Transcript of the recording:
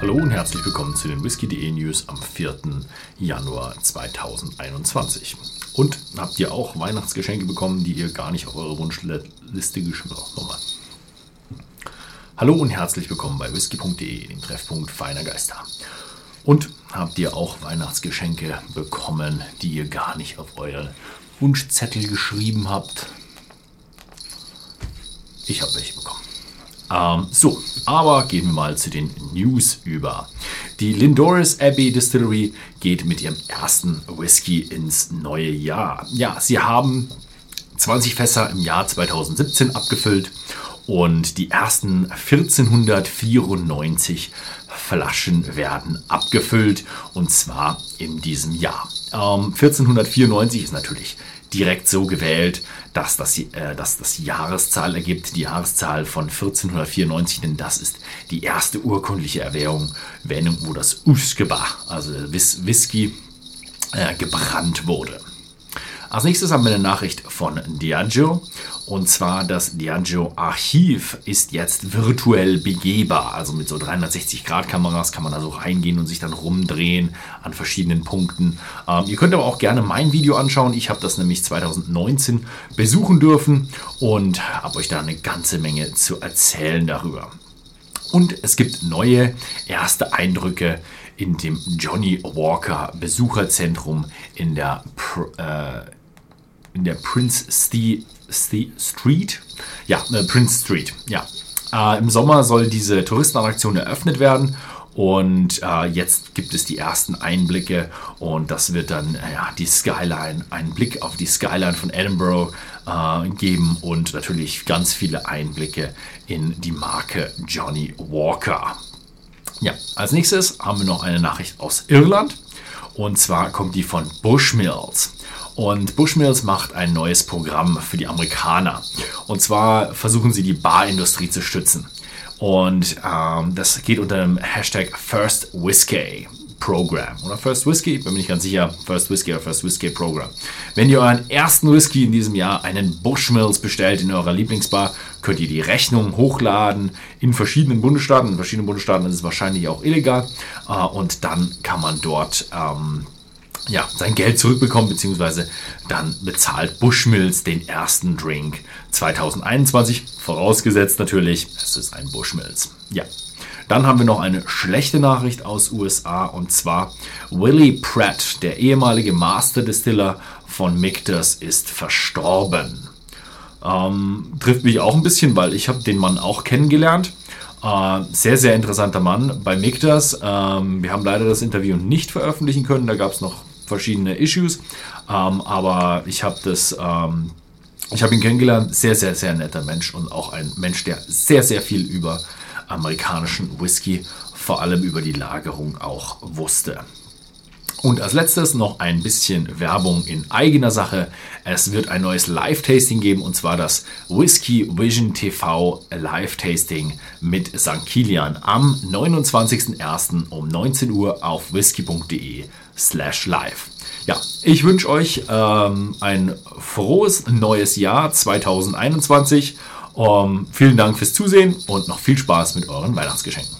Hallo und herzlich willkommen zu den Whisky.de News am 4. Januar 2021. Und habt ihr auch Weihnachtsgeschenke bekommen, die ihr gar nicht auf eure Wunschliste geschrieben habt? Nochmal. Hallo und herzlich willkommen bei whisky.de, dem Treffpunkt feiner Geister. Und habt ihr auch Weihnachtsgeschenke bekommen, die ihr gar nicht auf euren Wunschzettel geschrieben habt? Ich habe welche bekommen. Ähm, so, aber gehen wir mal zu den News über. Die Lindoris Abbey Distillery geht mit ihrem ersten Whisky ins neue Jahr. Ja, sie haben 20 Fässer im Jahr 2017 abgefüllt und die ersten 1494 Flaschen werden abgefüllt und zwar in diesem Jahr. Ähm, 1494 ist natürlich direkt so gewählt, dass das, äh, dass das Jahreszahl ergibt, die Jahreszahl von 1494, denn das ist die erste urkundliche Erwähnung, wo das Uskeba, also Whis Whisky, äh, gebrannt wurde. Als nächstes haben wir eine Nachricht von Diageo. Und zwar das Diageo Archiv ist jetzt virtuell begehbar. Also mit so 360-Grad-Kameras kann man da so reingehen und sich dann rumdrehen an verschiedenen Punkten. Ähm, ihr könnt aber auch gerne mein Video anschauen. Ich habe das nämlich 2019 besuchen dürfen und habe euch da eine ganze Menge zu erzählen darüber. Und es gibt neue erste Eindrücke in dem Johnny Walker Besucherzentrum in der äh, in der Prince Ste Ste Street. Ja, äh, Prince Street. Ja. Äh, Im Sommer soll diese Touristenattraktion eröffnet werden und äh, jetzt gibt es die ersten Einblicke und das wird dann äh, ja, die Skyline, einen Blick auf die Skyline von Edinburgh äh, geben und natürlich ganz viele Einblicke in die Marke Johnny Walker. Ja, als nächstes haben wir noch eine Nachricht aus Irland und zwar kommt die von Bushmills. Und Bushmills macht ein neues Programm für die Amerikaner. Und zwar versuchen sie die Barindustrie zu stützen. Und ähm, das geht unter dem Hashtag First Whiskey Program. Oder First Whiskey, bin mir nicht ganz sicher. First Whiskey oder First Whiskey Program. Wenn ihr euren ersten Whisky in diesem Jahr, einen Bushmills, bestellt in eurer Lieblingsbar, könnt ihr die Rechnung hochladen in verschiedenen Bundesstaaten. In verschiedenen Bundesstaaten ist es wahrscheinlich auch illegal. Äh, und dann kann man dort. Ähm, ja, sein Geld zurückbekommen, beziehungsweise dann bezahlt Bushmills den ersten Drink 2021, vorausgesetzt natürlich, es ist ein Bushmills. Ja. Dann haben wir noch eine schlechte Nachricht aus USA und zwar Willie Pratt, der ehemalige Master Distiller von Michter's, ist verstorben. Ähm, trifft mich auch ein bisschen, weil ich habe den Mann auch kennengelernt. Uh, sehr, sehr interessanter Mann bei Michter's. Ähm, wir haben leider das Interview nicht veröffentlichen können. Da gab es noch verschiedene Issues. Ähm, aber ich habe das, ähm, ich habe ihn kennengelernt, sehr, sehr, sehr netter Mensch und auch ein Mensch, der sehr, sehr viel über amerikanischen Whisky, vor allem über die Lagerung auch wusste. Und als letztes noch ein bisschen Werbung in eigener Sache. Es wird ein neues Live-Tasting geben und zwar das Whisky Vision TV Live-Tasting mit St. Kilian am 29.01. um 19 Uhr auf whisky.de slash live. Ja, ich wünsche euch ähm, ein frohes neues Jahr 2021. Um, ähm, vielen Dank fürs Zusehen und noch viel Spaß mit euren Weihnachtsgeschenken.